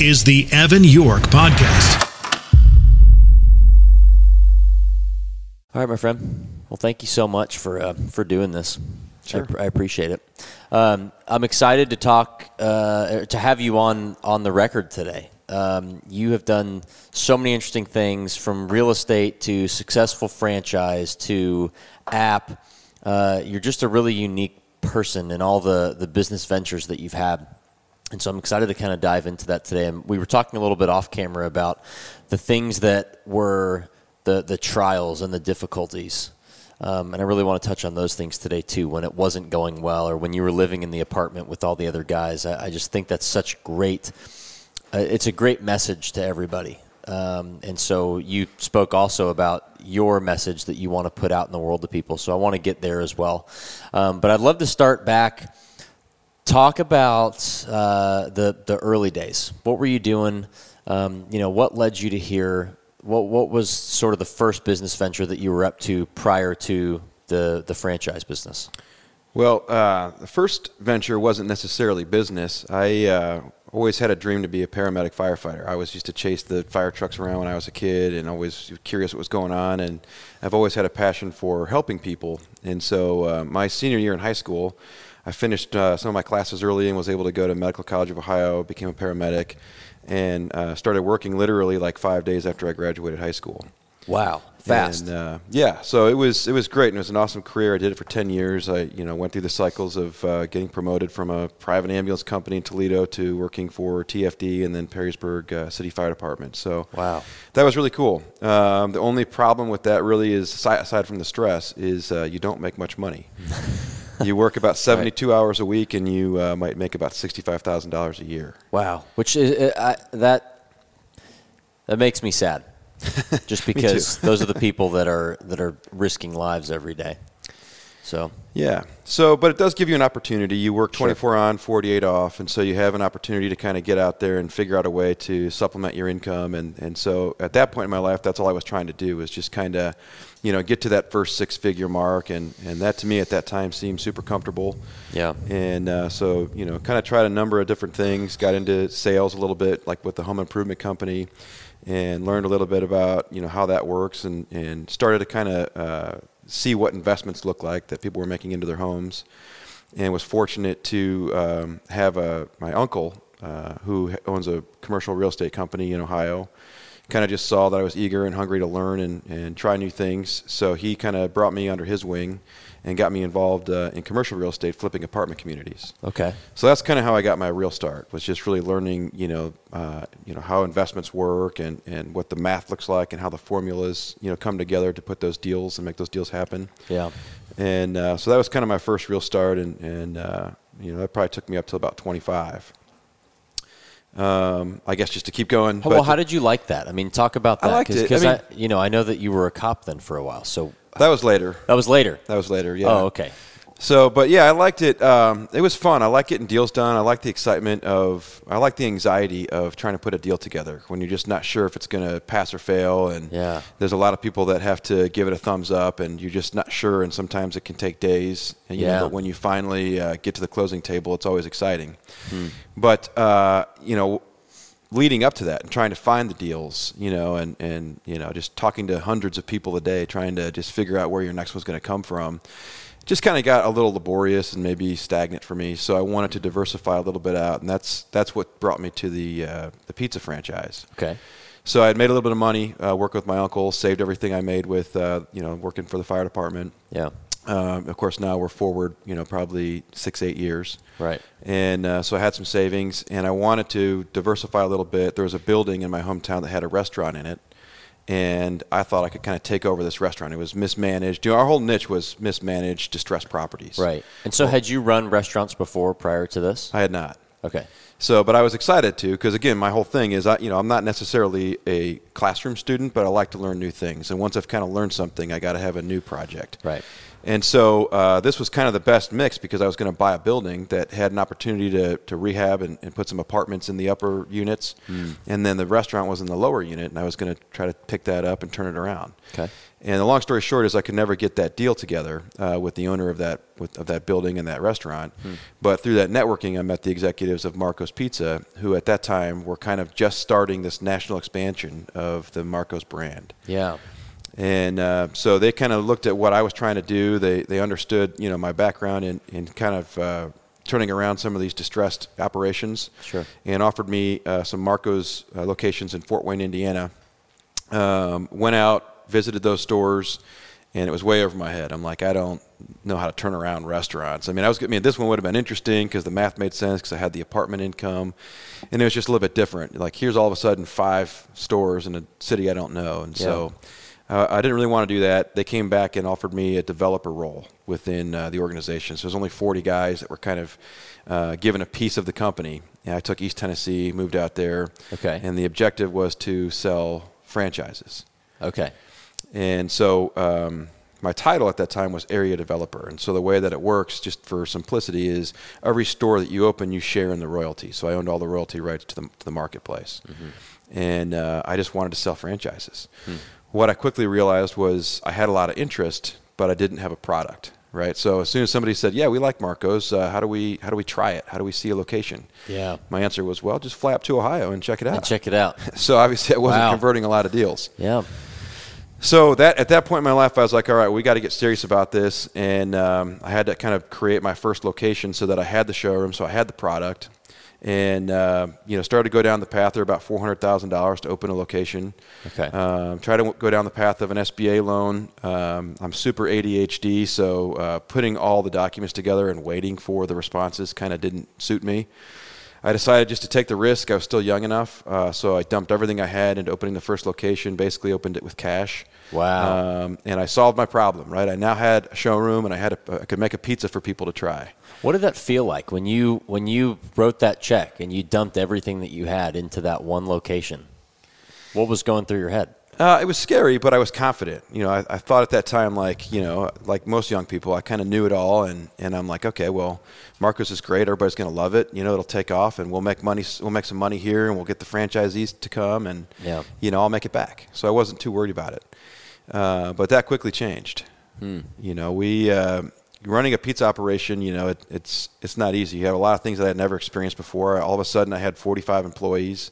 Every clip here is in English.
is the Evan York Podcast. All right, my friend. Well, thank you so much for uh, for doing this. Sure. I, I appreciate it. Um, I'm excited to talk uh, to have you on on the record today. Um, you have done so many interesting things from real estate to successful franchise to app. Uh, you're just a really unique person in all the, the business ventures that you've had. And so I'm excited to kind of dive into that today. And we were talking a little bit off camera about the things that were the, the trials and the difficulties. Um, and I really want to touch on those things today too. When it wasn't going well, or when you were living in the apartment with all the other guys, I, I just think that's such great. Uh, it's a great message to everybody. Um, and so you spoke also about your message that you want to put out in the world to people. So I want to get there as well. Um, but I'd love to start back. Talk about uh, the the early days. What were you doing? Um, you know, what led you to here? What what was sort of the first business venture that you were up to prior to the the franchise business? Well, uh, the first venture wasn't necessarily business. I uh, always had a dream to be a paramedic firefighter. I always used to chase the fire trucks around when I was a kid and always curious what was going on. And I've always had a passion for helping people. And so uh, my senior year in high school, I finished uh, some of my classes early and was able to go to Medical College of Ohio, became a paramedic, and uh, started working literally like five days after I graduated high school. Wow, fast. And, uh, yeah, so it was it was great, and it was an awesome career. I did it for ten years. I you know went through the cycles of uh, getting promoted from a private ambulance company in Toledo to working for TFD and then Perrysburg uh, City Fire Department. So wow, that was really cool. Um, the only problem with that really is aside from the stress is uh, you don't make much money. you work about 72 right. hours a week, and you uh, might make about sixty-five thousand dollars a year. Wow, which is uh, that that makes me sad. just because those are the people that are that are risking lives every day. So yeah. So, but it does give you an opportunity. You work 24 sure. on, 48 off, and so you have an opportunity to kind of get out there and figure out a way to supplement your income. And and so at that point in my life, that's all I was trying to do was just kind of, you know, get to that first six-figure mark, and and that to me at that time seemed super comfortable. Yeah. And uh, so you know, kind of tried a number of different things. Got into sales a little bit, like with the home improvement company and learned a little bit about you know how that works and, and started to kind of uh, see what investments look like that people were making into their homes and was fortunate to um, have a my uncle uh, who owns a commercial real estate company in Ohio kind of just saw that I was eager and hungry to learn and, and try new things so he kind of brought me under his wing and got me involved uh, in commercial real estate, flipping apartment communities. Okay. So that's kind of how I got my real start. Was just really learning, you know, uh, you know how investments work and, and what the math looks like and how the formulas, you know, come together to put those deals and make those deals happen. Yeah. And uh, so that was kind of my first real start, and and uh, you know that probably took me up till about 25. Um, I guess just to keep going. Well, how did you like that? I mean, talk about that. I liked it. I, mean, I, you know, I know that you were a cop then for a while. So that was later. That was later. That was later. Yeah. Oh, okay. So, but yeah, I liked it. Um, it was fun. I like getting deals done. I like the excitement of. I like the anxiety of trying to put a deal together when you're just not sure if it's going to pass or fail. And yeah. there's a lot of people that have to give it a thumbs up, and you're just not sure. And sometimes it can take days. And, yeah. Know, but when you finally uh, get to the closing table, it's always exciting. Hmm. But uh, you know, leading up to that and trying to find the deals, you know, and, and you know, just talking to hundreds of people a day, trying to just figure out where your next one's going to come from, just kind of got a little laborious and maybe stagnant for me. So I wanted to diversify a little bit out, and that's that's what brought me to the uh, the pizza franchise. Okay. So I had made a little bit of money, uh, working with my uncle, saved everything I made with, uh, you know, working for the fire department. Yeah. Um, of course, now we're forward, you know, probably six, eight years. Right. And uh, so I had some savings, and I wanted to diversify a little bit. There was a building in my hometown that had a restaurant in it, and I thought I could kind of take over this restaurant. It was mismanaged. You know, our whole niche was mismanaged, distressed properties. Right. And so, had you run restaurants before prior to this? I had not. Okay. So, but I was excited to because again, my whole thing is, I, you know, I'm not necessarily a classroom student, but I like to learn new things. And once I've kind of learned something, I got to have a new project. Right. And so uh, this was kind of the best mix because I was going to buy a building that had an opportunity to, to rehab and, and put some apartments in the upper units. And then the restaurant was in the lower unit, and I was going to try to pick that up and turn it around. Okay. And the long story short is I could never get that deal together uh, with the owner of that with, of that building and that restaurant. But through that networking, I met the executives of Marco's Pizza, who at that time were kind of just starting this national expansion of the Marco's brand. Yeah. And uh, so they kind of looked at what I was trying to do. They they understood you know my background in in kind of uh, turning around some of these distressed operations. Sure. And offered me uh, some Marco's uh, locations in Fort Wayne, Indiana. Um, went out, visited those stores, and it was way over my head. I'm like, I don't know how to turn around restaurants. I mean, I was. I mean, this one would have been interesting because the math made sense because I had the apartment income, and it was just a little bit different. Like here's all of a sudden five stores in a city I don't know, and so. Uh, I didn't really want to do that. They came back and offered me a developer role within uh, the organization. So there's only 40 guys that were kind of uh, given a piece of the company. And I took East Tennessee, moved out there. Okay. And the objective was to sell franchises. Okay. And so um, my title at that time was area developer. And so the way that it works, just for simplicity, is every store that you open, you share in the royalty. So I owned all the royalty rights to the, to the marketplace. And uh, I just wanted to sell franchises. What I quickly realized was I had a lot of interest, but I didn't have a product. Right. So as soon as somebody said, "Yeah, we like Marcos. Uh, how do we how do we try it? How do we see a location?" Yeah. My answer was, "Well, just fly up to Ohio and check it out." And check it out. so obviously, I wasn't Wow. converting a lot of deals. Yeah. So that at that point in my life, I was like, all right, we got to get serious about this, and um, I had to kind of create my first location so that I had the showroom, so I had the product, and uh, you know started to go down the path. There about four hundred thousand dollars to open a location. Okay. Um, try to w- go down the path of an SBA loan. Um, I'm super ADHD, so uh, putting all the documents together and waiting for the responses kind of didn't suit me. I decided just to take the risk. I was still young enough, uh, so I dumped everything I had into opening the first location. Basically, opened it with cash. Wow. Um, and I solved my problem. Right. I now had a showroom, and I had a, I could make a pizza for people to try. What did that feel like when you when you wrote that check and you dumped everything that you had into that one location? What was going through your head? Uh, it was scary, but I was confident. You know, I, I thought at that time, like you know, like most young people, I kind of knew it all, and, and I'm like, okay, well, Marcos is great. Everybody's going to love it. You know, it'll take off, and we'll make money. We'll make some money here, and we'll get the franchisees to come, and Yeah. you know, I'll make it back. So I wasn't too worried about it. Uh, but that quickly changed. You know, we uh, running a pizza operation. You know, it, it's it's not easy. You have a lot of things that I had never experienced before. All of a sudden, I had 45 employees.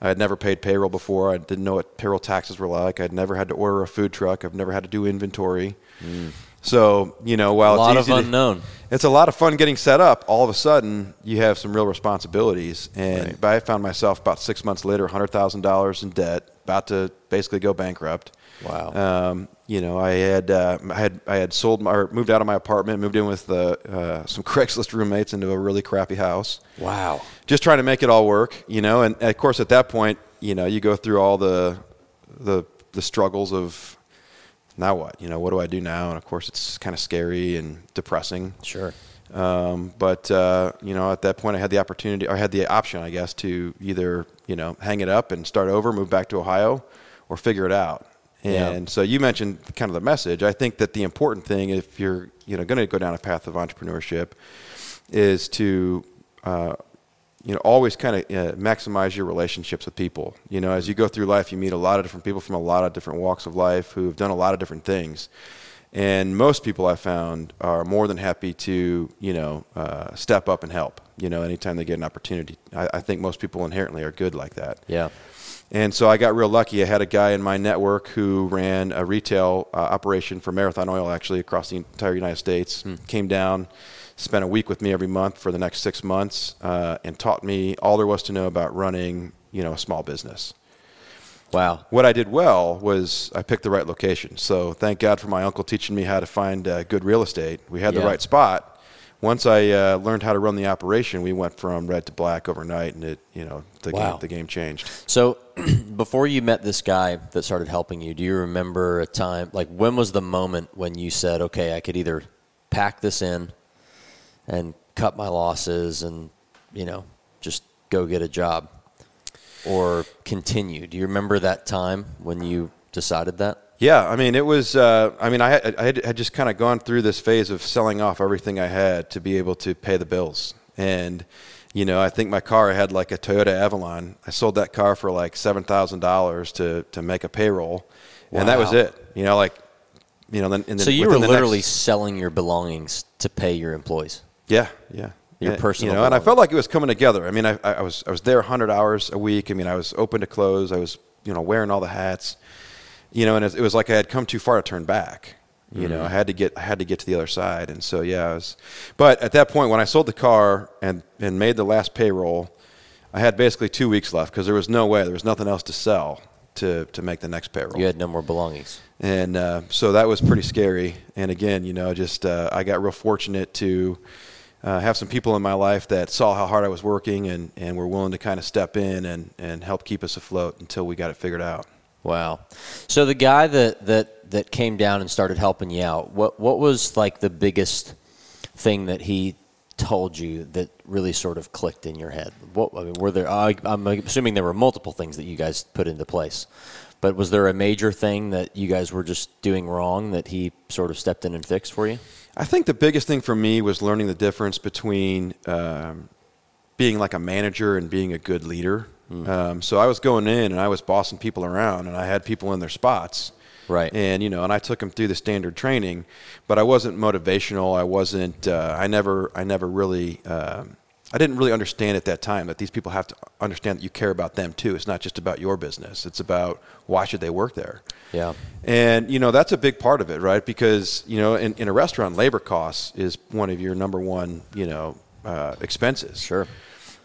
I had never paid payroll before. I didn't know what payroll taxes were like. I'd never had to order a food truck. I've never had to do inventory. Hmm. So you know, while A lot it's of easy to- unknown. it's a lot of fun getting set up. All of a sudden, you have some real responsibilities, and but I found myself about six months later, hundred thousand dollars in debt, about to basically go bankrupt. Wow. Um, you know, I had uh, I had I had sold my or moved out of my apartment, moved in with uh, uh, some Craigslist roommates into a really crappy house Wow. just trying to make it all work, you know. And of course, at that point, you know, you go through all the the the struggles of now what, you know, what do I do now? And of course, it's kind of scary and depressing. Sure. Um, but uh, you know, at that point, I had the opportunity, or I had the option, I guess, to either you know hang it up and start over, move back to Ohio, or figure it out. Yeah. And so you mentioned kind of the message. I think that the important thing, if you're you know going to go down a path of entrepreneurship, is to uh, you know always kind of uh, maximize your relationships with people. You know, as you go through life, you meet a lot of different people from a lot of different walks of life who have done a lot of different things. And most people I found are more than happy to, you know, uh, step up and help. You know, anytime they get an opportunity. I, I think most people inherently are good like that. Yeah. And so I got real lucky. I had a guy in my network who ran a retail uh, operation for Marathon Oil, actually across the entire United States. Came down, spent a week with me every month for the next six months, uh, and taught me all there was to know about running, you know, a small business. Wow. What I did well was I picked the right location. So thank God for my uncle teaching me how to find uh, good real estate. We had Yeah. the right spot. Once I uh, learned how to run the operation, we went from red to black overnight, and it, you know, the Wow. game the game changed. So, before you met this guy that started helping you, do you remember a time like when was the moment when you said, "Okay, I could either pack this in and cut my losses and, you know, just go get a job or continue?" Do you remember that time when you decided that? Yeah, I mean, it was. Uh, I mean, I had, I had, had just kind of gone through this phase of selling off everything I had to be able to pay the bills, and you know, I think my car I had like a Toyota Avalon. I sold that car for like seven thousand dollars to to make a payroll, and that was it. You know, like, you know, then and then So you were the literally next- selling your belongings to pay your employees. Yeah, yeah. Your personal you know, and I felt like it was coming together. I mean, I, I was I was there 100 hours a week. I mean, I was open to close. I was you know wearing all the hats. You know, and it, it was like I had come too far to turn back. You know, I Mm-hmm. had to get I had to get to the other side, and so yeah, I was. But at that point, when I sold the car and and made the last payroll, I had basically two weeks left because there was no way there was nothing else to sell to to make the next payroll You had no more belongings. and uh, so that was pretty scary. And again, you know, just uh, I got real fortunate to uh, have some people in my life that saw how hard I was working and, and were willing to kind of step in and, and help keep us afloat until we got it figured out. Wow. So the guy that, that, that came down and started helping you out, what, what was like the biggest thing that he told you that really sort of clicked in your head? What, I mean, were there, I, I'm assuming there were multiple things that you guys put into place, but was there a major thing that you guys were just doing wrong that he sort of stepped in and fixed for you? I think the biggest thing for me was learning the difference between um, being like a manager and being a good leader. Um, so I was going in and I was bossing people around, and I had people in their spots. Right. And you know, and I took them through the standard training, but I wasn't motivational. I wasn't. Uh, I never. I never really. Um, I didn't really understand at that time that these people have to understand that you care about them too. It's not just about your business. It's about why should they work there. Yeah. And you know that's a big part of it, right? Because you know, in, in a restaurant, labor costs is one of your number one, you know, uh, expenses. Sure.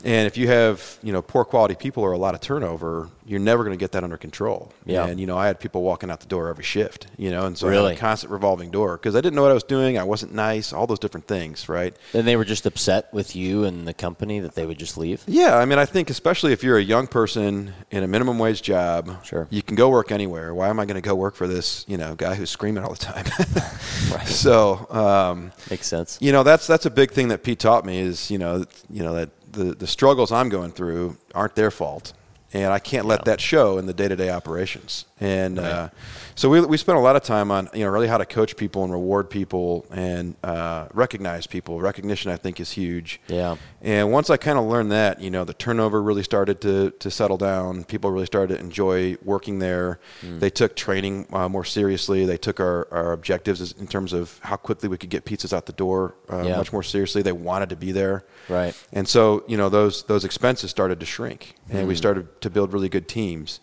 And if you have you know poor quality people or a lot of turnover, you're never going to get that under control. Yeah. And you know, I had people walking out the door every shift. You know, and so Really? a constant revolving door because I didn't know what I was doing. I wasn't nice. All those different things, right? And they were just upset with you and the company that they would just leave? Yeah, I mean, I think especially if you're a young person in a minimum wage job, Sure. you can go work anywhere. Why am I going to go work for this, you know, guy who's screaming all the time? Right. So, um, Makes sense. you know, that's that's a big thing that Pete taught me is, you know, you know that the the struggles I'm going through aren't their fault, and I can't let that show in the day to day operations. And uh, so we we spent a lot of time on you know really how to coach people and reward people and uh, recognize people. Recognition, I think, is huge. Yeah. And once I kind of learned that, you know, the turnover really started to, to settle down. People really started to enjoy working there. Hmm. They took training uh, more seriously. They took our, our objectives in terms of how quickly we could get pizzas out the door uh, Yeah. much more seriously. They wanted to be there. Right. And so, you know, those, those expenses started to shrink and we Hmm. started to build really good teams.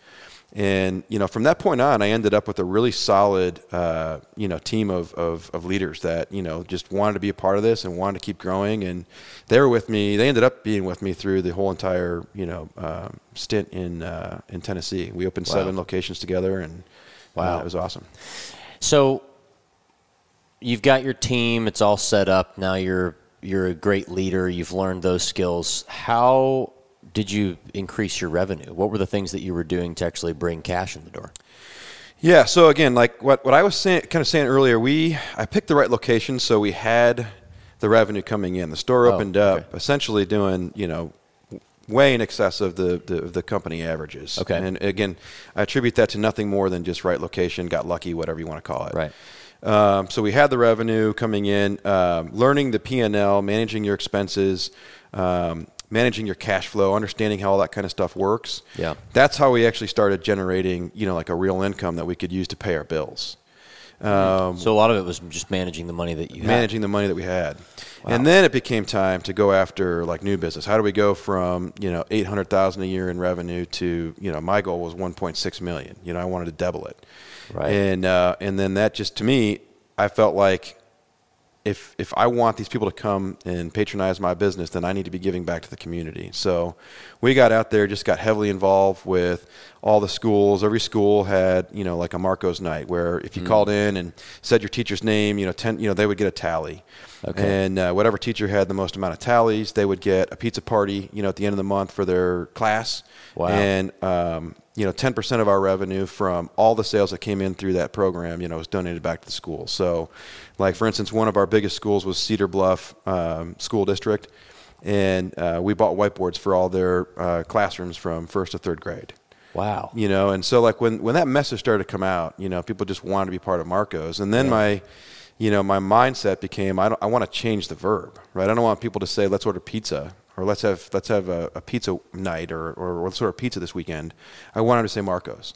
And, you know, from that point on, I ended up with a really solid, uh, you know, team of, of, of leaders that, you know, just wanted to be a part of this and wanted to keep growing. And they were with me. They ended up being with me through the whole entire, you know, um stint in, uh, in Tennessee. We opened Wow. seven locations together and Wow. wow, it was awesome. So you've got your team, it's all set up. Now you're you're a great leader. You've learned those skills. How did you increase your revenue? What were the things that you were doing to actually bring cash in the door? Yeah. So again, like what, what I was saying, kind of saying earlier, we I picked the right location, so we had the revenue coming in. The store Oh, opened up, essentially doing you know way in excess of the, the the company averages. Okay. And again, I attribute that to nothing more than just right location, got lucky, whatever you want to call it. Right. Um, so we had the revenue coming in, um, learning the P and L, managing your expenses, um, managing your cash flow, understanding how all that kind of stuff works. Yeah. That's how we actually started generating, you know, like a real income that we could use to pay our bills. Um, So a lot of it was just managing the money that you had. managing the money that we had. And then it became time to go after like new business. How do we go from, you know, 800,000 a year in revenue to, you know, my goal was 1.6 million. You know, I wanted to double it. Right. And uh, and then that just to me, I felt like if if I want these people to come and patronize my business, then I need to be giving back to the community. So we got out there, just got heavily involved with all the schools. Every school had, you know, like a Marcos night where if you Mm. called in and said your teacher's name, you know, ten, you know, they would get a tally. Okay. And uh, whatever teacher had the most amount of tallies, they would get a pizza party, you know, at the end of the month for their class. Wow. And um, you know, 10% of our revenue from all the sales that came in through that program, you know, was donated back to the school. So, like for instance, one of our biggest schools was Cedar Bluff um, School District, and uh, we bought whiteboards for all their uh, classrooms from first to third grade. Wow. You know, and so like when when that message started to come out, you know, people just wanted to be part of Marco's, and then my you know, my mindset became I, don't, I want to change the verb, right? I don't want people to say let's order pizza or let's have let's have a, a pizza night or, or let's order pizza this weekend. I want them to say Marco's.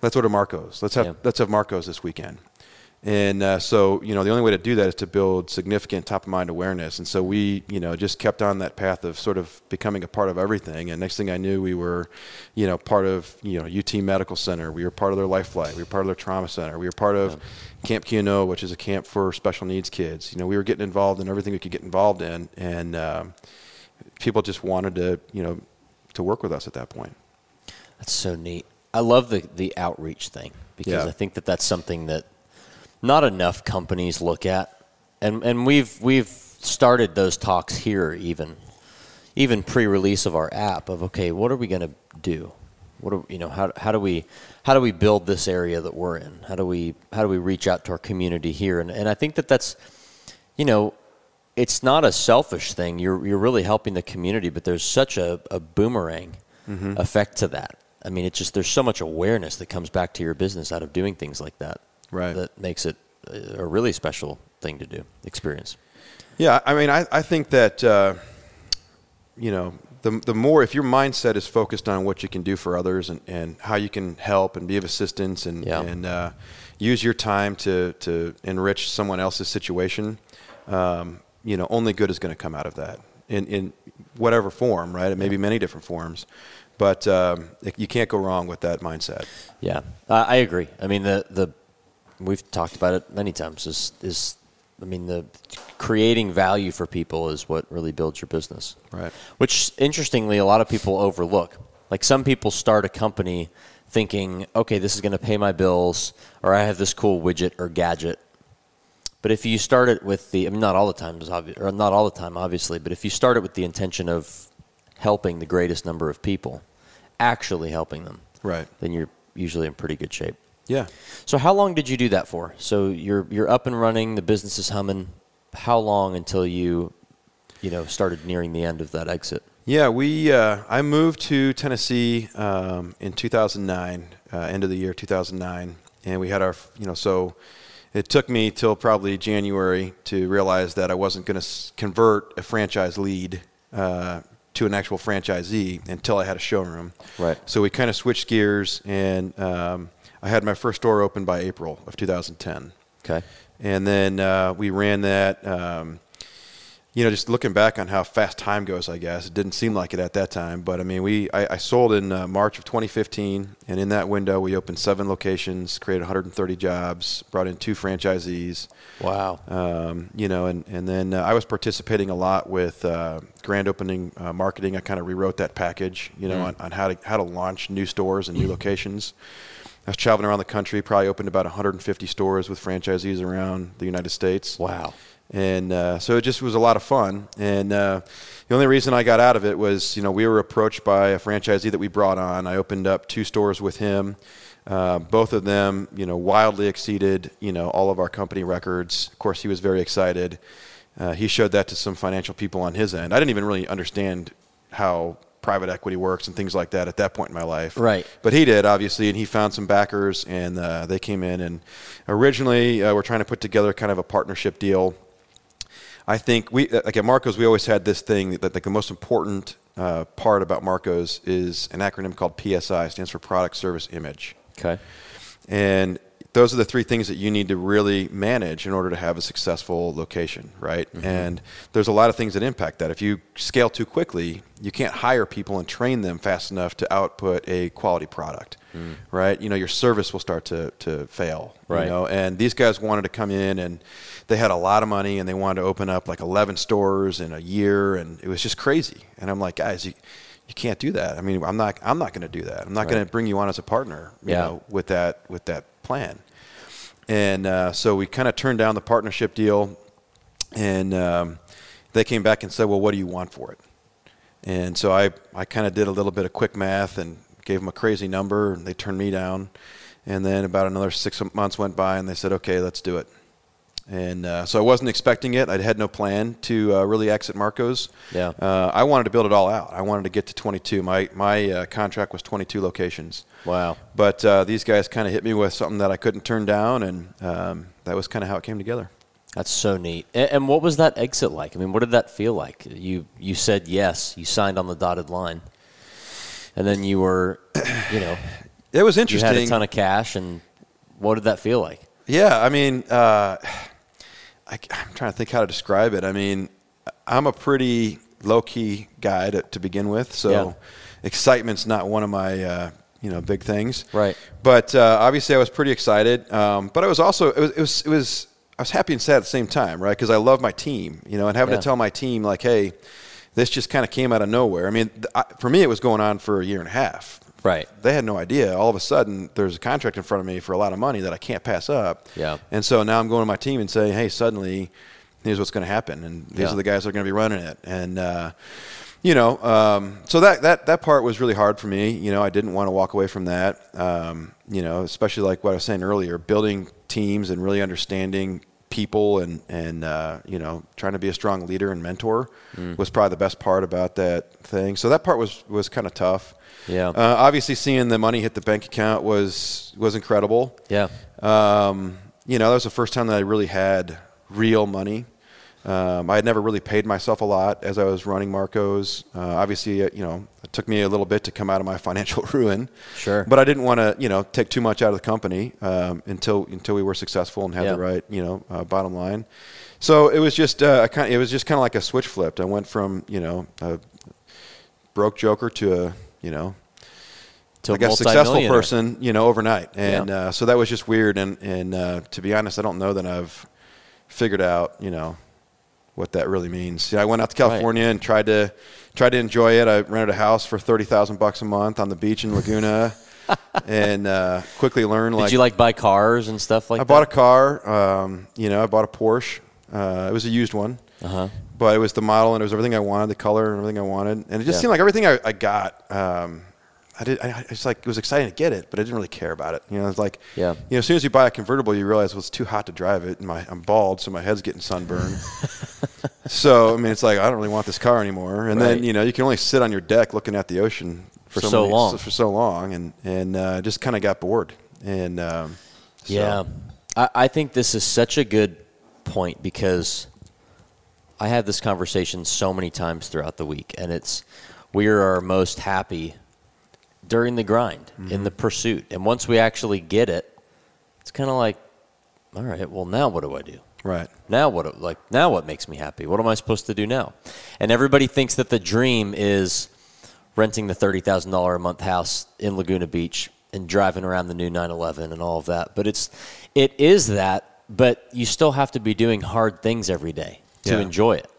Let's order Marco's. Let's have Yeah. let's have Marco's this weekend. And uh, so, you know, the only way to do that is to build significant top of mind awareness. And so we, you know, just kept on that path of sort of becoming a part of everything. And next thing I knew, we were, you know, part of, you know, UT Medical Center. We were part of their Life Flight. We were part of their trauma center. We were part of Camp Koinonia, which is a camp for special needs kids. You know, we were getting involved in everything we could get involved in. And um, people just wanted to, you know, to work with us at that point. That's so neat. I love the the outreach thing because Yeah. I think that that's something that not enough companies look at, and and we've we've started those talks here even even pre-release of our app of okay, what are we going to do? What are, you know how how do we how do we build this area that we're in? How do we how do we reach out to our community here? And and I think that that's you know it's not a selfish thing. You're you're really helping the community, but there's such a, a boomerang Mm-hmm. effect to that. I mean, it's just there's so much awareness that comes back to your business out of doing things like that. Right. That makes it a really special thing to do, experience. Yeah, I mean, I, I think that, uh, you know, the, the more, if your mindset is focused on what you can do for others and, and how you can help and be of assistance and, Yeah. and uh, use your time to, to enrich someone else's situation, um, you know, only good is going to come out of that in, in whatever form, right? It may be many different forms, but um, you can't go wrong with that mindset. Yeah, I, I agree. I mean, the the we've talked about it many times. Is is I mean, the creating value for people is what really builds your business. Right. Which, interestingly, a lot of people overlook. Like some people start a company thinking, okay, this is going to pay my bills, or I have this cool widget or gadget. But if you start it with the, I mean, not all the time, or not all the time, obviously, but if you start it with the intention of helping the greatest number of people, actually helping them, Right. then you're usually in pretty good shape. Yeah. So how long did you do that for? So you're you're up and running, the business is humming. How long until you, you know, started nearing the end of that exit? Yeah, we. Uh, I moved to Tennessee um, in 2009, uh, end of the year 2009, and we had our, you know, so it took me till probably January to realize that I wasn't going to s- convert a franchise lead uh, to an actual franchisee until I had a showroom. Right. So we kind of switched gears, and um, I had my first store open by April of 2010 Okay. and then uh, we ran that. Um, you know, just looking back on how fast time goes, I guess it didn't seem like it at that time. But I mean, we I, I sold in uh, March of 2015, and in that window, we opened seven locations, created 130 jobs, brought in two franchisees. Wow. Um, you know, and and then uh, I was participating a lot with uh, grand opening uh, marketing. I kind of rewrote that package, you know, on, on how to how to launch new stores and new locations. I was traveling around the country, probably opened about 150 stores with franchisees around the United States. Wow. And uh, so it just was a lot of fun. And uh, the only reason I got out of it was, you know, we were approached by a franchisee that we brought on. I opened up two stores with him. Uh, both of them, you know, wildly exceeded, you know, all of our company records. Of course, he was very excited. Uh, he showed that to some financial people on his end. I didn't even really understand how private equity works and things like that at that point in my life. Right. But he did, obviously, and he found some backers, and uh, they came in. And originally, uh, we're trying to put together kind of a partnership deal. I think we, like at Marcos, we always had this thing that like the most important uh, part about Marcos is an acronym called PSI, stands for Product Service Image. Okay. And those are the three things that you need to really manage in order to have a successful location, right? Mm-hmm. And there's a lot of things that impact that. If you scale too quickly, you can't hire people and train them fast enough to output a quality product, mm. right? You know, your service will start to, to fail, Right. you know? And these guys wanted to come in and they had a lot of money and they wanted to open up like 11 stores in a year and it was just crazy. And I'm like, guys, you, you can't do that. I mean, I'm not, I'm not going to do that. I'm not going to bring you on as a partner, you Yeah. know, with that, with that plan. And uh, so we kind of turned down the partnership deal, and um, they came back and said, "Well, what do you want for it?" And so I, I kind of did a little bit of quick math and gave them a crazy number, and they turned me down. And then about another six months went by, and they said, "Okay, let's do it." And uh, so I wasn't expecting it. I had no plan to uh, really exit Marco's. Yeah. Uh, I wanted to build it all out. I wanted to get to 22. My my uh, contract was 22 locations. Wow. But uh, these guys kind of hit me with something that I couldn't turn down, and um, that was kind of how it came together. That's so neat. And, and what was that exit like? I mean, what did that feel like? You you said yes. You signed on the dotted line, and then you were, you know, It was you interesting. had a ton of cash, and what did that feel like? Yeah, I mean, uh, I, am trying to think how to describe it. I mean, I'm a pretty low key guy to, to begin with, so Yeah. excitement's not one of my uh, you know big things. Right. But uh, obviously, I was pretty excited. Um, but I was also it was, it was it was I was happy and sad at the same time, right? Because I love my team, you know, and having Yeah. to tell my team like, hey. This just kind of came out of nowhere. I mean, th- I, for me, it was going on for a year and a half Right. they had no idea. All of a sudden, there's a contract in front of me for a lot of money that I can't pass up. Yeah. And so now I'm going to my team and saying, hey, suddenly, here's what's going to happen, and these Yeah. are the guys that are going to be running it, and uh, you know, um, so that that that part was really hard for me. You know, I didn't want to walk away from that. Um, you know, especially like what I was saying earlier, building teams and really understanding people and and uh, you know trying to be a strong leader and mentor Mm. was probably the best part about that thing. So that part was was kind of tough. Yeah. Uh, obviously, seeing the money hit the bank account was was incredible. Yeah. Um, you know, that was the first time that I really had real money. Um, I had never really paid myself a lot as I was running Marcos. Uh, obviously, uh, you know, it took me a little bit to come out of my financial ruin. Sure. But I didn't want to, you know, take too much out of the company um, until until we were successful and had Yeah. the right, you know, uh, bottom line. So it was just, uh, kind, it was just kind of like a switch flipped. I went from, you know, a broke joker to a, you know, To like a successful person, you know, overnight. And Yeah. uh, so that was just weird. And, and uh, to be honest, I don't know that I've figured out, you know, what that really means. Yeah, I went out to Right. California and tried to tried to enjoy it. I rented a house for thirty thousand bucks a month on the beach in Laguna, and uh, quickly learned like Did like you like buy cars and stuff like I that? I bought a car. Um, you know, I bought a Porsche. Uh, it was a used one, Uh-huh. But it was the model and it was everything I wanted, the color and everything I wanted, and it just Yeah. seemed like everything I, I got. Um, I did. I, it's like it was exciting to get it, but I didn't really care about it. You know, it's like Yeah. You know, as soon as you buy a convertible, you realize well, it's too hot to drive it, and my I'm bald, so my head's getting sunburned. so I mean, it's like I don't really want this car anymore. And Right. then you know, you can only sit on your deck looking at the ocean For so so many- long. for so long, and and uh, just kind of got bored. And um, so- Yeah. I, I think this is such a good point because I have this conversation so many times throughout the week, and it's we are our most happy during the grind, in mm-hmm. the pursuit. And once we actually get it, it's kind of like, all right, well, now what do I do? right. Now what like now what makes me happy? What am I supposed to do now? And everybody thinks that the dream is renting the thirty thousand dollar a month house in Laguna Beach and driving around the new 911 and all of that. But it's it is that, but you still have to be doing hard things every day to Yeah. enjoy it.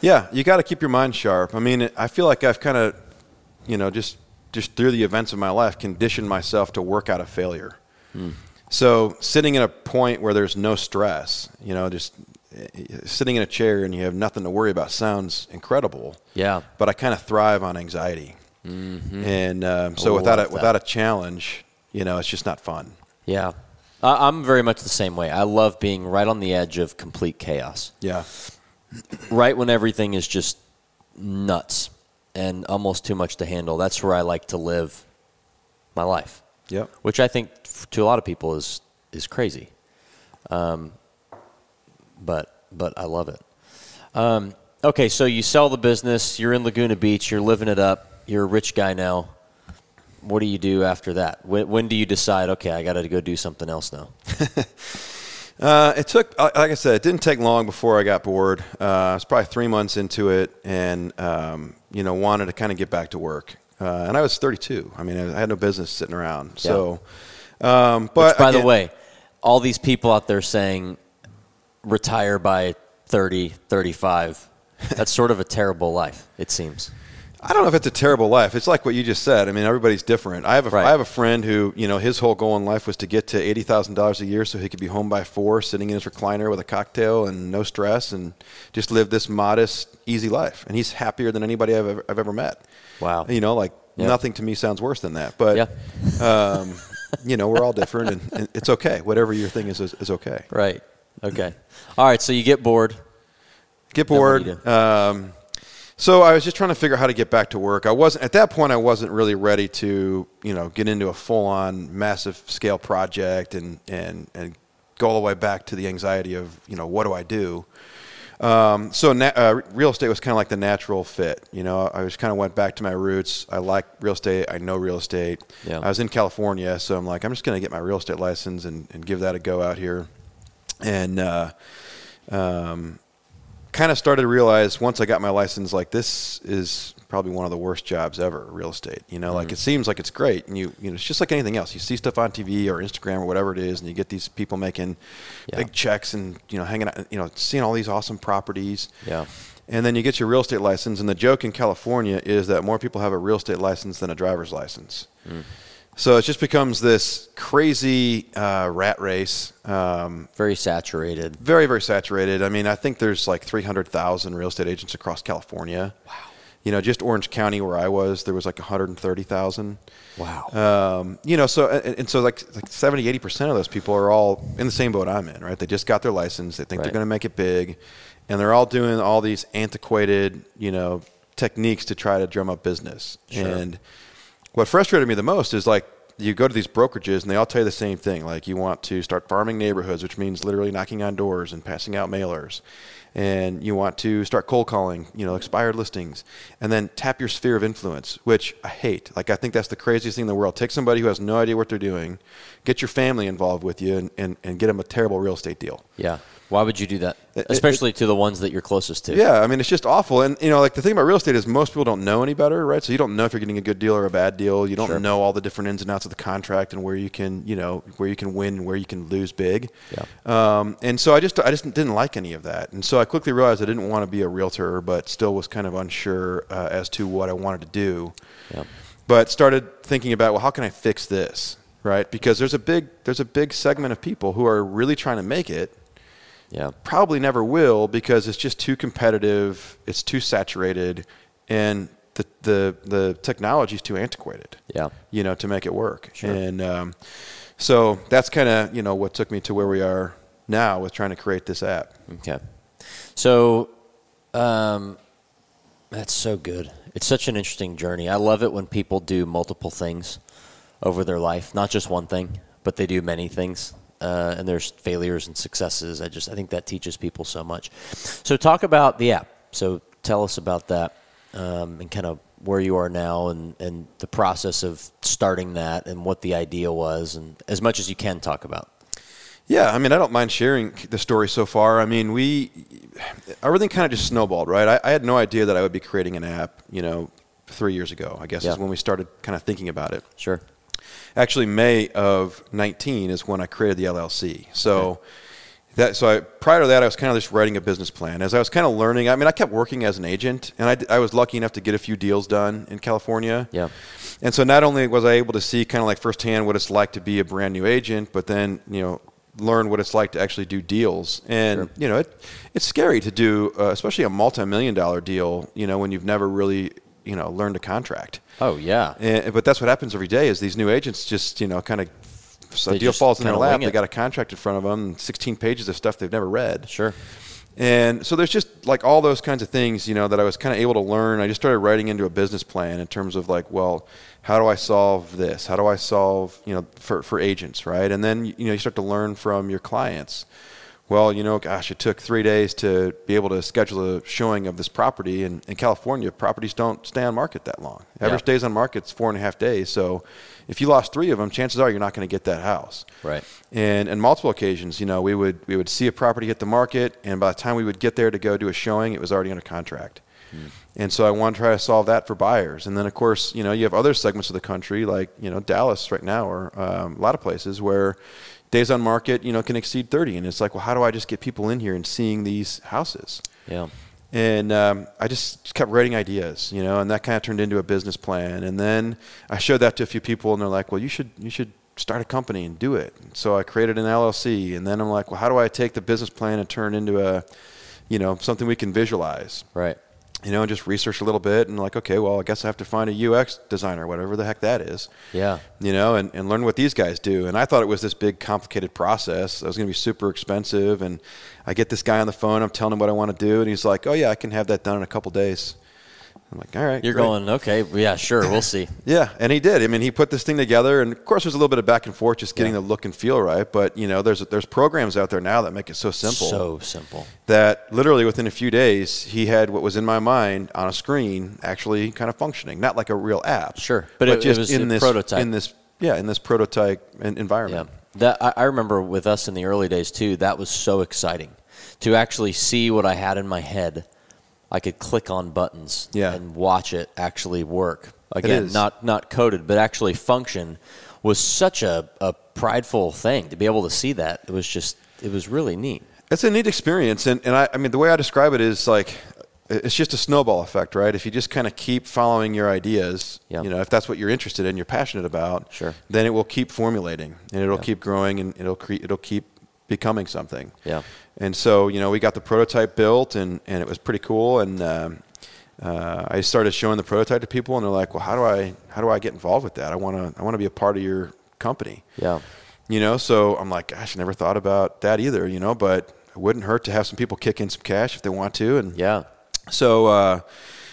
Yeah, you got to keep your mind sharp. I mean, I feel like I've kind of, you know, just just through the events of my life, conditioned myself to work out of failure. So sitting in a point where there's no stress, you know, just sitting in a chair and you have nothing to worry about sounds incredible. Yeah. But I kind of thrive on anxiety, and um, so Oh, without a that. without a challenge, you know, it's just not fun. Yeah. I, I'm very much the same way. I love being right on the edge of complete chaos. Yeah. right when everything is just nuts and almost too much to handle. That's where I like to live my life, Yep. which I think to a lot of people is is crazy. Um, but but I love it. Um, okay, so you sell the business. You're in Laguna Beach. You're living it up. You're a rich guy now. What do you do after that? When, when do you decide? Okay, I got to go do something else now. Uh, it took, like I said, it didn't take long before I got bored. Uh, I was probably three months into it, and um, you know, wanted to kind of get back to work. Uh, and I was 32. I mean, I had no business sitting around. So, um, but Which, by the way, all these people out there saying retire by 30, 35, that's sort of a terrible life, it seems. I don't know if it's a terrible life. It's like what you just said. I mean, everybody's different. I have a, Right. I have a friend who, you know, his whole goal in life was to get to eighty thousand dollars a year so he could be home by four, sitting in his recliner with a cocktail and no stress, and just live this modest, easy life. And he's happier than anybody I've ever, I've ever met. Wow. You know, like Yeah. nothing to me sounds worse than that. But, Yeah. um, you know, we're all different, and, and it's okay. Whatever your thing is, is, is okay. Right. Okay. All right. So you get bored. Get Then what do bored. Um, so I was just trying to figure out how to get back to work. I wasn't at that point. I wasn't really ready to, you know, get into a full-on, massive scale project and and and go all the way back to the anxiety of, you know, what do I do? Um, so na- uh, real estate was kind of like the natural fit. You know, I just kind of went back to my roots. I like real estate. I know real estate. Yeah. I was in California, so I'm like, I'm just going to get my real estate license and, and give that a go out here. And uh, um, kind of started to realize once I got my license, like this is probably one of the worst jobs ever, real estate. You know, Mm-hmm. like it seems like it's great, and you, you know, it's just like anything else. You see stuff on TV or Instagram or whatever it is, and you get these people making Yeah. big checks and you know hanging out, you know, seeing all these awesome properties. Yeah. And then you get your real estate license, and the joke in California is that more people have a real estate license than a driver's license. Mm. So it just becomes this crazy uh, rat race. Um, Very saturated. very, very saturated. I mean, I think there's like 300,000 real estate agents across California. Wow. You know, just Orange County where I was, there was like 130,000. Wow. Um, you know, so and, and so like like 70, 80 percent of those people are all in the same boat I'm in, right? They just got their license. They think Right. they're going to make it big, and they're all doing all these antiquated, you know, techniques to try to drum up business. Sure. And what frustrated me the most is like you go to these brokerages and they all tell you the same thing. Like you want to start farming neighborhoods, which means literally knocking on doors and passing out mailers. And you want to start cold calling, you know, expired listings, and then tap your sphere of influence, which I hate. Like I think that's the craziest thing in the world. Take somebody who has no idea what they're doing, get your family involved with you, and, and, and get them a terrible real estate deal. yeah. Why would you do that? it- Especially to the ones that you're closest to. Yeah, I mean, it's just awful. And, you know, like the thing about real estate is most people don't know any better, right? So you don't know if you're getting a good deal or a bad deal. You don't Sure. know all the different ins and outs of the contract and where you can, you know, where you can win and where you can lose big. Yeah. Um, and so I just, I just didn't like any of that. And so I quickly realized I didn't want to be a realtor, but still was kind of unsure uh, as to what I wanted to do. Yeah. But started thinking about, well, how can I fix this? Right? Because there's a big, there's a big segment of people who are really trying to make it Yeah. probably never will because it's just too competitive, it's too saturated, and the the the technology is too antiquated. Yeah. you know, to make it work. Sure. And um, so that's kind of you know what took me to where we are now with trying to create this app. Okay. So, um, that's so good. It's such an interesting journey. I love it when people do multiple things over their life, not just one thing, but they do many things. Uh, and there's failures and successes. I just I think that teaches people so much. So talk about the app. So tell us about that um, and kind of where you are now and, and the process of starting that and what the idea was and as much as you can talk about. Yeah, I mean, I don't mind sharing the story so far. I mean, we everything kind of just snowballed, right? I, I had no idea that I would be creating an app, you know, three years ago. I guess Yeah. is when we started kind of thinking about it. Sure. Actually, May of 19 is when I created the LLC. So. That, so I, prior to that, I was kind of just writing a business plan. As I was kind of learning, I mean, I kept working as an agent, and I was lucky enough to get a few deals done in California. Yeah. And so not only was I able to see kind of like firsthand what it's like to be a brand new agent, but then you know learn what it's like to actually do deals. And Sure. you know, it, it's scary to do, uh, especially a multi-million dollar deal. You know, when you've never really you know learned a contract. Oh yeah. And, but that's what happens every day. Is these new agents just you know kind of so a deal falls in their lap. They got a contract in front of them, 16 pages of stuff they've never read. Sure. And so there's just like all those kinds of things, you know, that I was kind of able to learn. I just started writing into a business plan in terms of like, well, how do I solve this? How do I solve, you know, for, for agents, right? And then, you know, you start to learn from your clients. Well, you know, gosh, it took three days to be able to schedule a showing of this property. And in California, properties don't stay on market that long. Average Yeah. days on market's four and a half days. So if you lost three of them, chances are you're not going to get that house. Right. And on multiple occasions, you know, we would we would see a property hit the market, and by the time we would get there to go do a showing, it was already under contract. And so I want to try to solve that for buyers. And then, of course, you know, you have other segments of the country, like you know, Dallas right now, or um, a lot of places where days on market, you know, can exceed 30. And it's like, well, how do I just get people in here and seeing these houses? Yeah. And um, I just kept writing ideas, you know, and that kind of turned into a business plan. And then I showed that to a few people, and they're like, "Well, you should you should start a company and do it." So I created an LLC, and then I'm like, "Well, how do I take the business plan and turn it into a, you know, something we can visualize?" Right. You know, and just research a little bit and like, okay, well, I guess I have to find a UX designer, whatever the heck that is. Yeah. You know, and, and learn what these guys do. And I thought it was this big, complicated process. It was going to be super expensive. And I get this guy on the phone. I'm telling him what I want to do, and he's like, "Oh yeah, I can have that done in a couple days." I'm like, all right. You're great. going, okay, yeah, sure, we'll see. Yeah, and he did. I mean, he put this thing together, and of course, there's a little bit of back and forth, just getting Yeah. the look and feel right. But you know, there's there's programs out there now that make it so simple So simple. that literally within a few days, he had what was in my mind on a screen actually kind of functioning, not like a real app. Sure, but it- it just was in this prototype. in this yeah in this prototype environment. Yeah, that I, I remember with us in the early days too. That was so exciting to actually see what I had in my head. I could click on buttons Yeah. and watch it actually work. Again, not not coded, but actually function was such a, a prideful thing to be able to see that. It was just it was really neat. It's a neat experience, and, and I, I mean the way I describe it is like it's just a snowball effect, right? If you just kind of keep following your ideas, Yeah. you know, if that's what you're interested in, you're passionate about, Sure. then it will keep formulating and it'll Yeah. keep growing and it'll cre- it'll keep becoming something. Yeah. And so you know we got the prototype built and and it was pretty cool and. Um, uh, I started showing the prototype to people, and they're like, "Well, how do I how do I get involved with that? I want to I want to be a part of your company." Yeah, You know, so I'm like, gosh, I never thought about that either, you know, but it wouldn't hurt to have some people kick in some cash if they want to. And yeah, so, uh,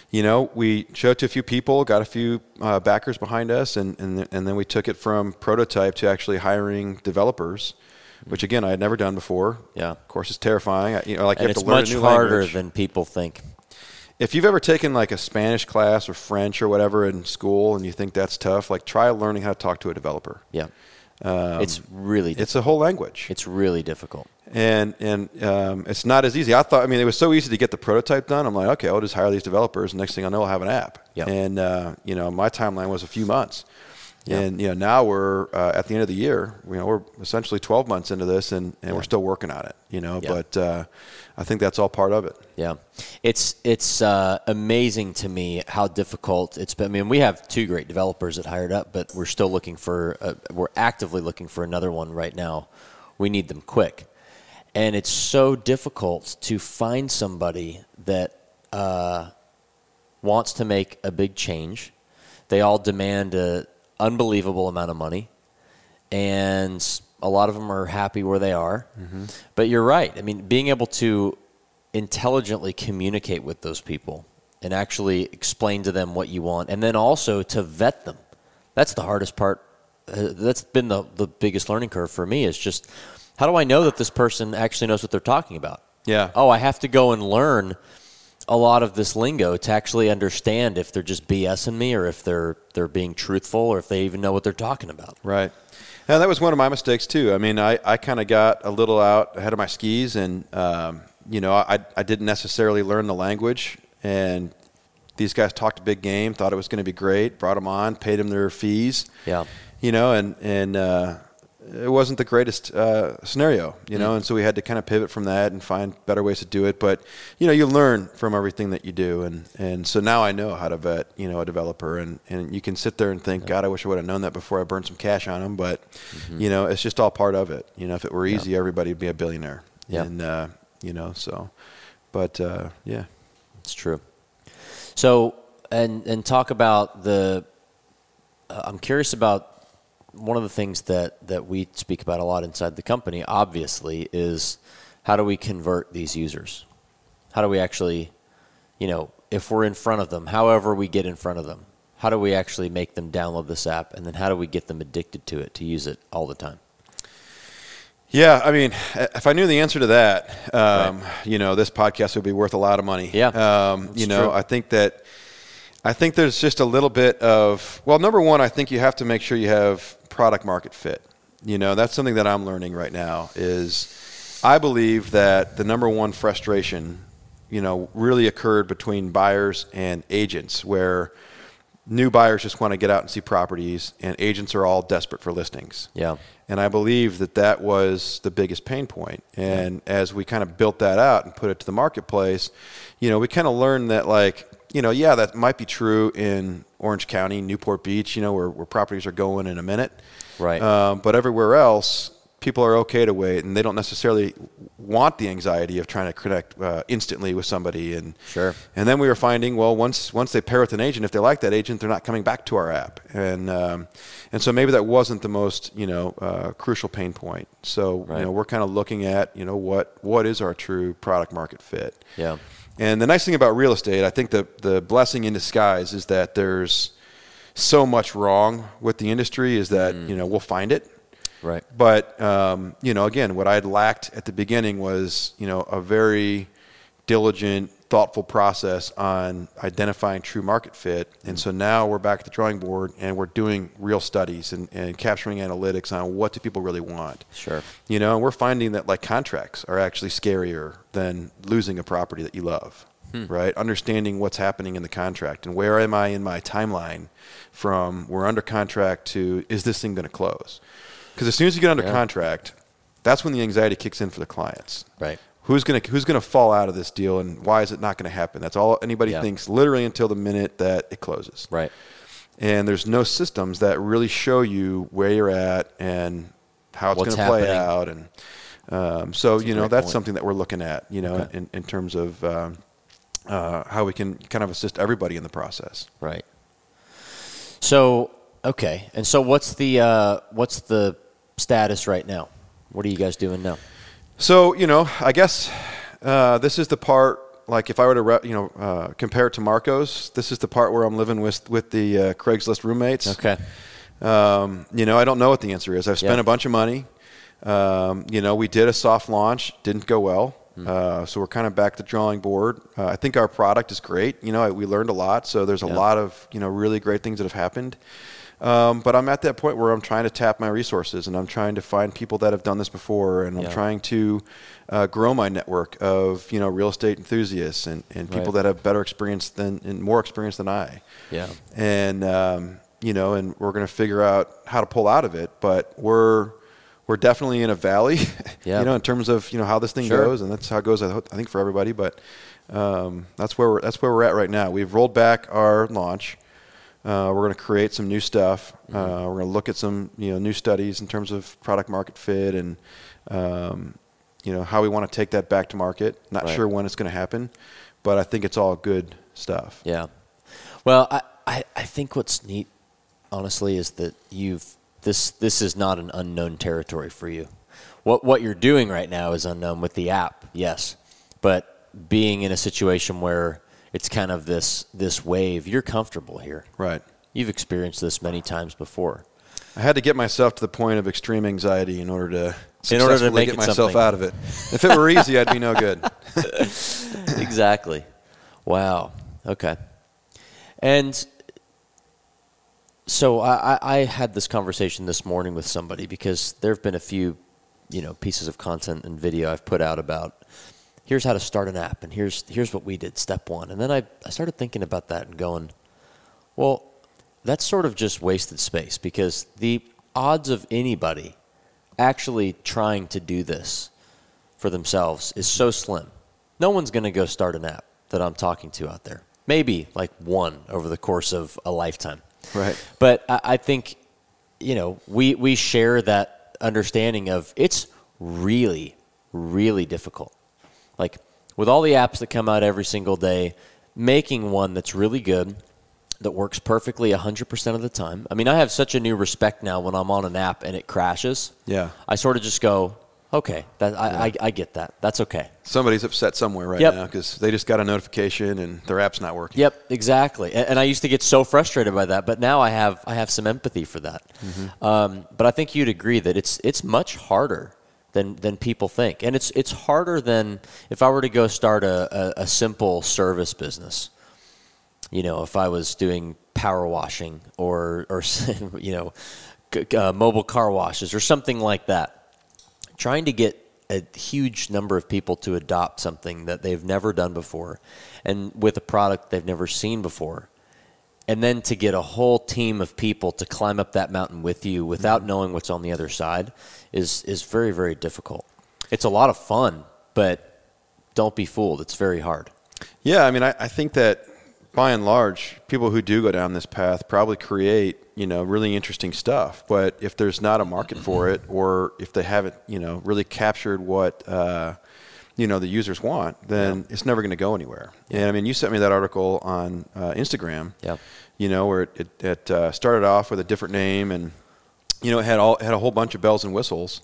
you know, we showed to a few people, got a few uh, backers behind us, and, and, and then we took it from prototype to actually hiring developers, which again, I had never done before. Yeah. Of course, it's terrifying. I- You know, like and you have it's to learn much a new language harder than people think. If you've ever taken like a Spanish class or French or whatever in school and you think that's tough, like try learning how to talk to a developer. Yeah, Um, it's really it's a whole language. it's really difficult. and and um, it's not as easy. I thought. I mean, it was so easy to get the prototype done. I'm like, okay, I'll just hire these developers. Next thing I know, I'll have an app. Yep. And uh, you know, my timeline was a few months. And you know, now we're uh, at the end of the year. You know, we're essentially 12 months into this, and, and we're still working on it. You know, but uh, I think that's all part of it. Yeah, it's it's uh, amazing to me how difficult it's been. I mean, we have two great developers that hired up, but we're still looking for. Uh, we're actively looking for another one right now. We need them quick, and it's so difficult to find somebody that uh, wants to make a big change. They all demand a unbelievable amount of money, and a lot of them are happy where they are. But you're right. I mean, being able to intelligently communicate with those people and actually explain to them what you want, and then also to vet them. That's the hardest part. Uh, that's been the, the biggest learning curve for me is just how do I know that this person actually knows what they're talking about? Yeah. Oh, I have to go and learn a lot of this lingo to actually understand if they're just BSing me or if they're they're being truthful or if they even know what they're talking about. Right. Yeah, that was one of my mistakes too. I mean, I, I kind of got a little out ahead of my skis, and um, you know, I I didn't necessarily learn the language, and these guys talked a big game, thought it was going to be great, brought them on, paid them their fees. Yeah. You know, and and uh, it wasn't the greatest uh, scenario, you know, and so we had to kind of pivot from that and find better ways to do it. But you know, you learn from everything that you do, and and so now I know how to vet, you know, a developer, and and you can sit there and think, God, I wish I would have known that before I burned some cash on them. But you know, it's just all part of it. You know, if it were easy, everybody would be a billionaire. Yeah. And uh, you know, so, but uh, yeah, It's true. So, and and talk about the. Uh, I'm curious about one of the things that that we speak about a lot inside the company. Obviously, is how do we convert these users? How do we actually, you know, if we're in front of them, however we get in front of them, how do we actually make them download this app, and then how do we get them addicted to it to use it all the time? Yeah, I mean, if I knew the answer to that, um, you know, this podcast would be worth a lot of money. Yeah, um, you know, true. I think that I think there's just a little bit of well, number one, I think you have to make sure you have product market fit. You know, that's something that I'm learning right now. Is I believe that the number one frustration, you know, really occurred between buyers and agents, where new buyers just want to get out and see properties, and agents are all desperate for listings. Yeah. And I believe that that was the biggest pain point. And as we kind of built that out and put it to the marketplace, you know, we kind of learned that, like, you know, yeah, that might be true in Orange County, Newport Beach, you know, where, where properties are going in a minute. Right. Um, but everywhere else, people are okay to wait, and they don't necessarily want the anxiety of trying to connect uh, instantly with somebody. And Sure. And then we were finding, well, once once they pair with an agent, if they like that agent, they're not coming back to our app, and um, and so maybe that wasn't the most you know uh, crucial pain point. So Right. you know we're kind of looking at you know what what is our true product market fit. Yeah. And the nice thing about real estate, I think the the blessing in disguise is that there's so much wrong with the industry is that Mm. you know we'll find it. Right. But um, you know, again, what I had lacked at the beginning was you know a very diligent, thoughtful process on identifying true market fit. And mm. so now we're back at the drawing board and we're doing real studies and, and capturing analytics on what do people really want. Sure. You know, and we're finding that like contracts are actually scarier than losing a property that you love. Hmm. Right? Understanding what's happening in the contract and where am I in my timeline from we're under contract to is this thing going to close? Because as soon as you get under Yeah. contract, that's when the anxiety kicks in for the clients. Right. Who's gonna Who's gonna fall out of this deal, and why is it not going to happen? That's all anybody Yeah. thinks, literally until the minute that it closes Right. and there's no systems that really show you where you're at and how it's going to play out and um, so you know that's point. something that we're looking at you know Okay. in, in terms of um, uh, how we can kind of assist everybody in the process Right. So okay, and so what's the uh, what's the status right now? What are you guys doing now? So you know i guess uh, this is the part like if i were to re- you know uh, compare it to marcos this is the part where i'm living with with the uh, craigslist roommates Okay. Um, you know, I don't know what the answer is. I've spent Yeah. a bunch of money. Um, you know, we did a soft launch, didn't go well. Hmm. Uh, so we're kind of back to drawing board. Uh, I think our product is great. You know, we learned a lot. So there's a Yeah. lot of you know really great things that have happened. Um, but I'm at that point where I'm trying to tap my resources and I'm trying to find people that have done this before, and I'm Yeah. trying to uh, grow my network of you know real estate enthusiasts and, and people Right. that have better experience than and more experience than I Yeah. and um, you know, and we're going to figure out how to pull out of it. But we're we're definitely in a valley, Yeah. you know, in terms of you know how this thing Sure. goes, and that's how it goes. I, I think for everybody, but um, that's where we're that's where we're at right now. We've rolled back our launch. Uh, we're going to create some new stuff. Mm-hmm. Uh, we're going to look at some you know new studies in terms of product market fit and um, you know how we want to take that back to market. Not Right. sure when it's going to happen, but I think it's all good stuff. Yeah. Well, I, I, I think what's neat, honestly, is that you've this this is not an unknown territory for you. What what you're doing right now is unknown with the app, yes, but being in a situation where it's kind of this this wave, you're comfortable here. Right. You've experienced this many times before. I had to get myself to the point of extreme anxiety in order to In order to make get myself something. out of it. If it were easy, I'd be no good. exactly. Wow. Okay. And so I, I I had this conversation this morning with somebody because there have been a few, you know, pieces of content and video I've put out about here's how to start an app and here's here's what we did, step one. And then I, I started thinking about that and going, well, that's sort of just wasted space because the odds of anybody actually trying to do this for themselves is so slim. No one's going to go start an app that I'm talking to out there. Maybe like one over the course of a lifetime. Right. But I, I think, you know, we, we share that understanding of it's really, really difficult. Like with all the apps that come out every single day, making one that's really good, that works perfectly 100% of the time. I mean, I have such a new respect now when I'm on an app and it crashes. Yeah. I sort of just go, okay, that, I, I, I get that. That's okay. Somebody's upset somewhere right Yep. now because they just got a notification and their app's not working. Yep, exactly. And, and I used to get so frustrated by that, but now I have I have some empathy for that. Um, but I think you'd agree that it's it's much harder than than people think, and it's it's harder than if I were to go start a, a, a simple service business. You know, if I was doing power washing or or you know, uh, mobile car washes or something like that, trying to get a huge number of people to adopt something that they've never done before and with a product they've never seen before and then to get a whole team of people to climb up that mountain with you without knowing what's on the other side is is very very difficult. It's a lot of fun but don't be fooled. It's very hard. Yeah, I mean, I, I think that by and large, people who do go down this path probably create, you know, really interesting stuff. But if there's not a market for it, or if they haven't, you know, really captured what, uh, you know, the users want, then yeah. it's never going to go anywhere. And I mean, you sent me that article on uh, Instagram. Yeah. You know, where it, it, it uh, started off with a different name, and you know, it had all had a whole bunch of bells and whistles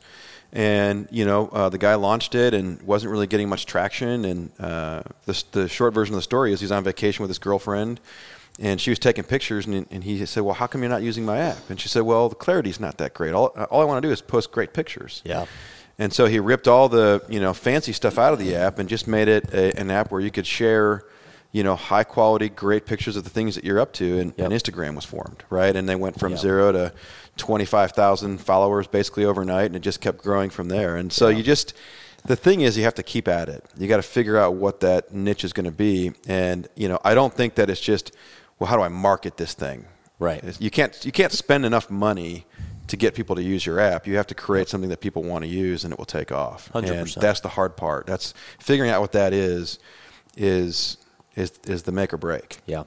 and you know uh, the guy launched it and wasn't really getting much traction and uh, the, the, short version of the story is he's on vacation with his girlfriend and she was taking pictures and, and, he said well how come you're not using my app and she said well the clarity's not that great all, all i want to do is post great pictures yeah and so he ripped all the you know fancy stuff out of the app and just made it a, an app where you could share you know, high quality, great pictures of the things that you're up to, and, yep. and Instagram was formed, right? And they went from yep. zero to 25,000 followers basically overnight, and it just kept growing from there. And so you just, the thing is, you have to keep at it. You got to figure out what that niche is going to be. And you know, I don't think that it's just, well, how do I market this thing? Right. You can't you can't spend enough money to get people to use your app. You have to create something that people want to use, and it will take off. 100%. And that's the hard part. That's figuring out what that is. Is is is the make or break. Yeah,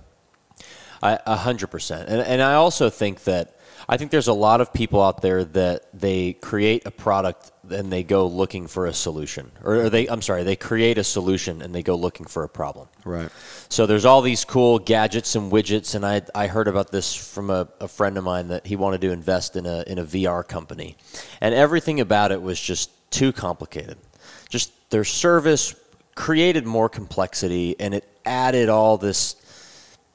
a hundred percent. And and I also think that I think there's a lot of people out there that they create a product and they go looking for a solution, or they I'm sorry, they create a solution and they go looking for a problem. Right. So there's all these cool gadgets and widgets, and I I heard about this from a, a friend of mine that he wanted to invest in a in a VR company, and everything about it was just too complicated. Just their service created more complexity and it added all this,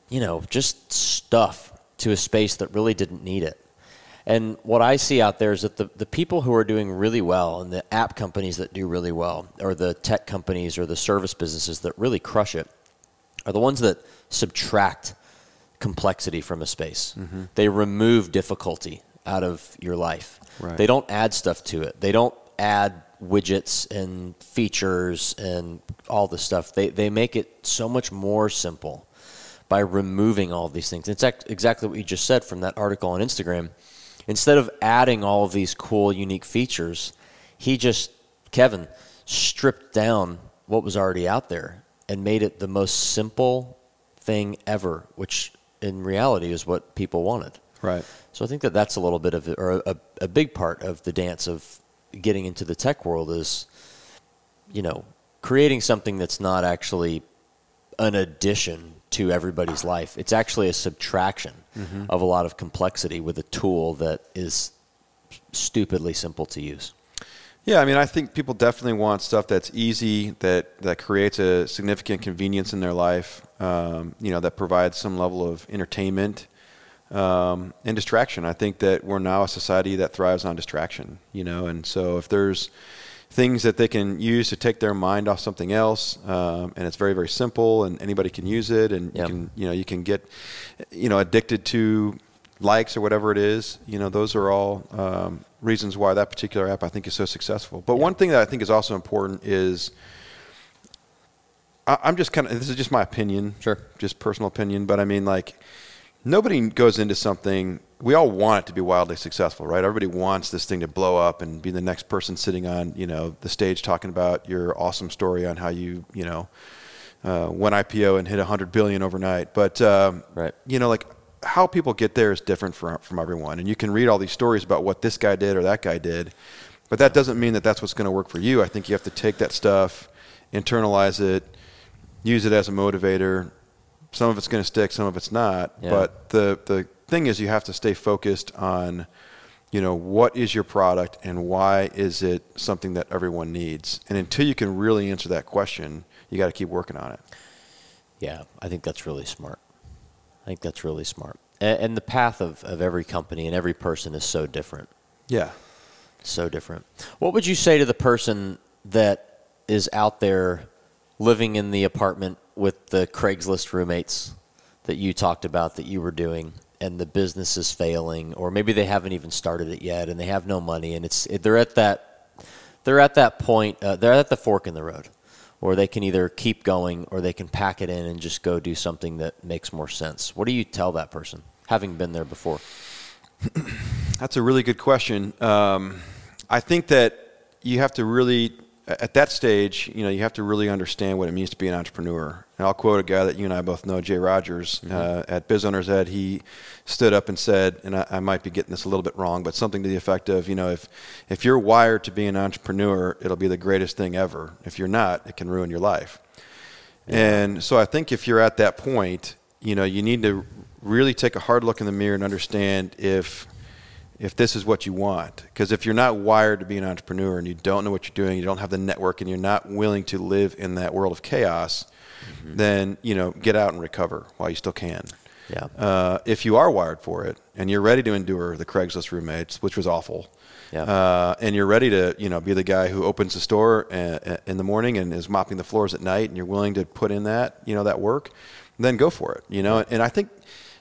you know, just stuff to a space that really didn't need it. And what I see out there is that the, the people who are doing really well and the app companies that do really well, or the tech companies or the service businesses that really crush it, are the ones that subtract complexity from a space. Mm-hmm. They remove difficulty out of your life. Right. They don't add stuff to it. They don't add widgets and features and all this stuff. They, they make it so much more simple by removing all these things. It's exactly what you just said from that article on Instagram. Instead of adding all of these cool, unique features, he just, Kevin, stripped down what was already out there and made it the most simple thing ever, which in reality is what people wanted. Right. So I think that that's a little bit of, or a, a big part of the dance of getting into the tech world is, you know, creating something that's not actually an addition to everybody's life. It's actually a subtraction mm-hmm. of a lot of complexity with a tool that is stupidly simple to use. Yeah, I mean, I think people definitely want stuff that's easy, that that creates a significant convenience in their life. Um, you know, that provides some level of entertainment um, and distraction. I think that we're now a society that thrives on distraction, you know, and so if there's things that they can use to take their mind off something else, um, and it's very very simple, and anybody can use it, and yep. you can you know you can get you know addicted to likes or whatever it is. You know, those are all um, reasons why that particular app I think is so successful. But one thing that I think is also important is. I'm just kind of. This is just my opinion, sure, just personal opinion. But I mean, like, nobody goes into something we all want it to be wildly successful right everybody wants this thing to blow up and be the next person sitting on you know the stage talking about your awesome story on how you you know uh, went ipo and hit a 100 billion overnight but um, right. you know like how people get there is different from, from everyone and you can read all these stories about what this guy did or that guy did but that doesn't mean that that's what's going to work for you i think you have to take that stuff internalize it use it as a motivator some of it's going to stick, some of it's not. Yeah. But the the thing is, you have to stay focused on, you know, what is your product and why is it something that everyone needs. And until you can really answer that question, you got to keep working on it. Yeah, I think that's really smart. I think that's really smart. And, and the path of, of every company and every person is so different. Yeah. So different. What would you say to the person that is out there living in the apartment with the Craigslist roommates that you talked about that you were doing and the business is failing or maybe they haven't even started it yet and they have no money and it's they're at that they're at that point uh, they're at the fork in the road or they can either keep going or they can pack it in and just go do something that makes more sense. What do you tell that person having been there before? That's a really good question. Um, i think that you have to really at that stage, you know, you have to really understand what it means to be an entrepreneur. And I'll quote a guy that you and I both know, Jay Rogers, mm-hmm. uh, at Biz Owners Ed. He stood up and said, and I, I, might be getting this a little bit wrong, but something to the effect of, you know, if if you're wired to be an entrepreneur, it'll be the greatest thing ever. If you're not, it can ruin your life. Yeah. And so I think if you're at that point, you know, you need to really take a hard look in the mirror and understand if if this is what you want. Because if you're not wired to be an entrepreneur and you don't know what you're doing, you don't have the network, and you're not willing to live in that world of chaos, mm-hmm. then you know get out and recover while you still can. Yeah. Uh, if you are wired for it and you're ready to endure the Craigslist roommates, which was awful, yeah. Uh, and you're ready to you know be the guy who opens the store uh, uh, in the morning and is mopping the floors at night, and you're willing to put in that you know that work, then go for it. You know, and I think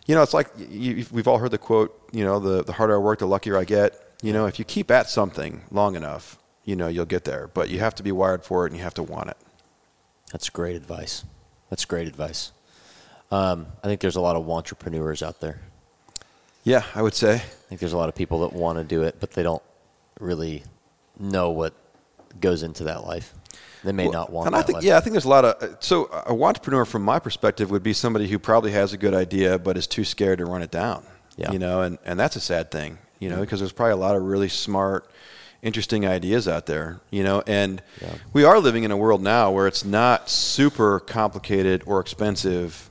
you know, it's like you, we've all heard the quote, you know, the, the harder I work, the luckier I get. You know, if you keep at something long enough, you know, you'll get there. But you have to be wired for it and you have to want it. That's great advice. That's great advice. Um, I think there's a lot of entrepreneurs out there. Yeah, I would say. I think there's a lot of people that want to do it, but they don't really know what goes into that life. They may well, not want. And I think, life. yeah, I think there's a lot of. So a entrepreneur, from my perspective, would be somebody who probably has a good idea but is too scared to run it down. Yeah. You know, and and that's a sad thing. You know, because there's probably a lot of really smart, interesting ideas out there. You know, and yeah. we are living in a world now where it's not super complicated or expensive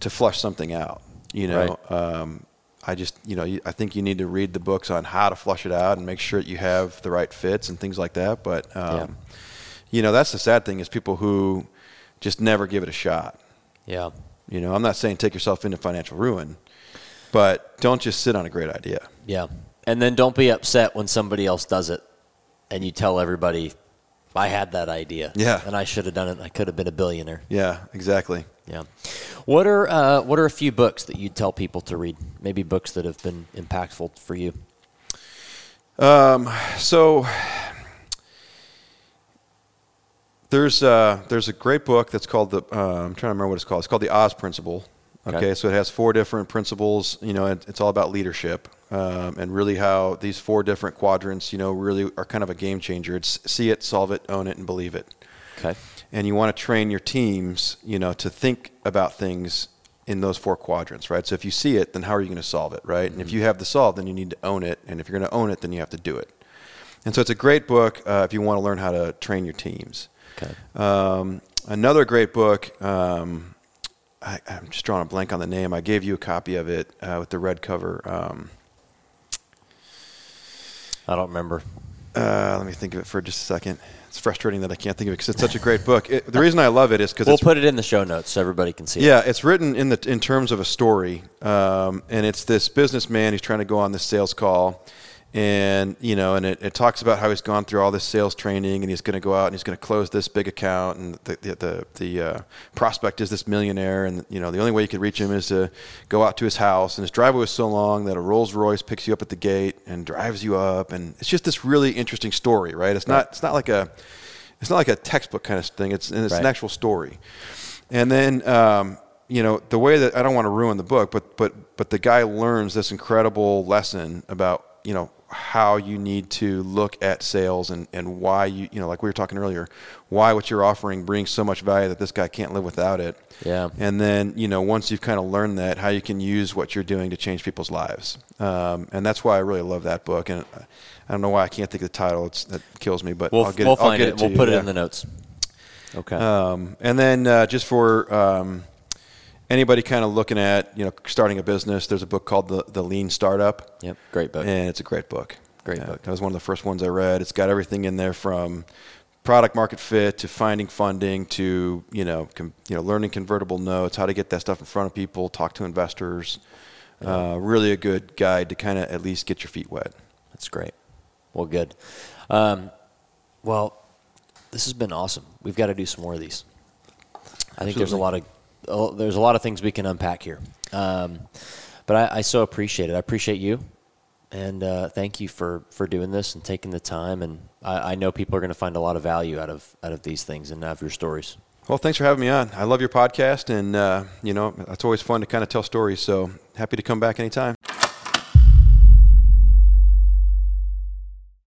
to flush something out. You know. Right. Um, I just, you know, I think you need to read the books on how to flush it out and make sure that you have the right fits and things like that. But um, yeah you know, that's the sad thing is people who just never give it a shot. Yeah. You know, I'm not saying take yourself into financial ruin, but don't just sit on a great idea. Yeah. And then don't be upset when somebody else does it and you tell everybody, I had that idea. Yeah. And I should have done it. I could have been a billionaire. Yeah, exactly. Yeah. What are uh, what are a few books that you'd tell people to read? Maybe books that have been impactful for you. Um, so there's uh, there's a great book that's called the uh, I'm trying to remember what it's called. It's called the Oz Principle. Okay, okay. so it has four different principles. You know, it, it's all about leadership um, and really how these four different quadrants, you know, really are kind of a game changer. It's see it, solve it, own it, and believe it. Okay. And you want to train your teams, you know, to think about things in those four quadrants, right? So if you see it, then how are you going to solve it, right? Mm-hmm. And if mm-hmm. you have the solve, then you need to own it. And if you're going to own it, then you have to do it. And so it's a great book uh, if you want to learn how to train your teams. Um, another great book. Um, I, am just drawing a blank on the name. I gave you a copy of it uh, with the red cover. Um, I don't remember. Uh, let me think of it for just a second. It's frustrating that I can't think of it because it's such a great book. It, the reason I love it is because we'll put it in the show notes so everybody can see. It. Yeah, it. it's written in the in terms of a story, um, and it's this businessman who's trying to go on this sales call, and you know, and it, it, talks about how he's gone through all this sales training, and he's going to go out and he's going to close this big account, and the the the, the uh, prospect is this millionaire, and you know, the only way you could reach him is to go out to his house, and his driveway was so long that a Rolls Royce picks you up at the gate and drives you up, and it's just this really interesting story, right? It's not it's not like a it's not like a textbook kind of thing. It's it's right. an actual story, and then. Um, you know the way that I don't want to ruin the book, but but but the guy learns this incredible lesson about you know how you need to look at sales and, and why you you know like we were talking earlier why what you're offering brings so much value that this guy can't live without it. Yeah. And then you know once you've kind of learned that how you can use what you're doing to change people's lives. Um, and that's why I really love that book. And I don't know why I can't think of the title. It's, that kills me but we'll, I'll get we'll it, find it, it. we'll you, put yeah. it in the notes. Okay. Um, and then uh, just for um, anybody kind of looking at you know starting a business, there's a book called the the Lean Startup. Yep, great book. And it's a great book. Great book. That was one of the first ones I read. It's got everything in there from product market fit to finding funding to you know com, you know learning convertible notes, how to get that stuff in front of people, talk to investors. Yeah. Uh, really a good guide to kind of at least get your feet wet. That's great. Well, good. Um, well, this has been awesome. We've got to do some more of these. I Absolutely. think there's a lot of there's a lot of things we can unpack here. Um, but I, I, so appreciate it. I appreciate you, and uh, thank you for, for doing this and taking the time. And I, I know people are going to find a lot of value out of out of these things and out of your stories. Well, thanks for having me on. I love your podcast, and uh, you know it's always fun to kind of tell stories. So happy to come back anytime.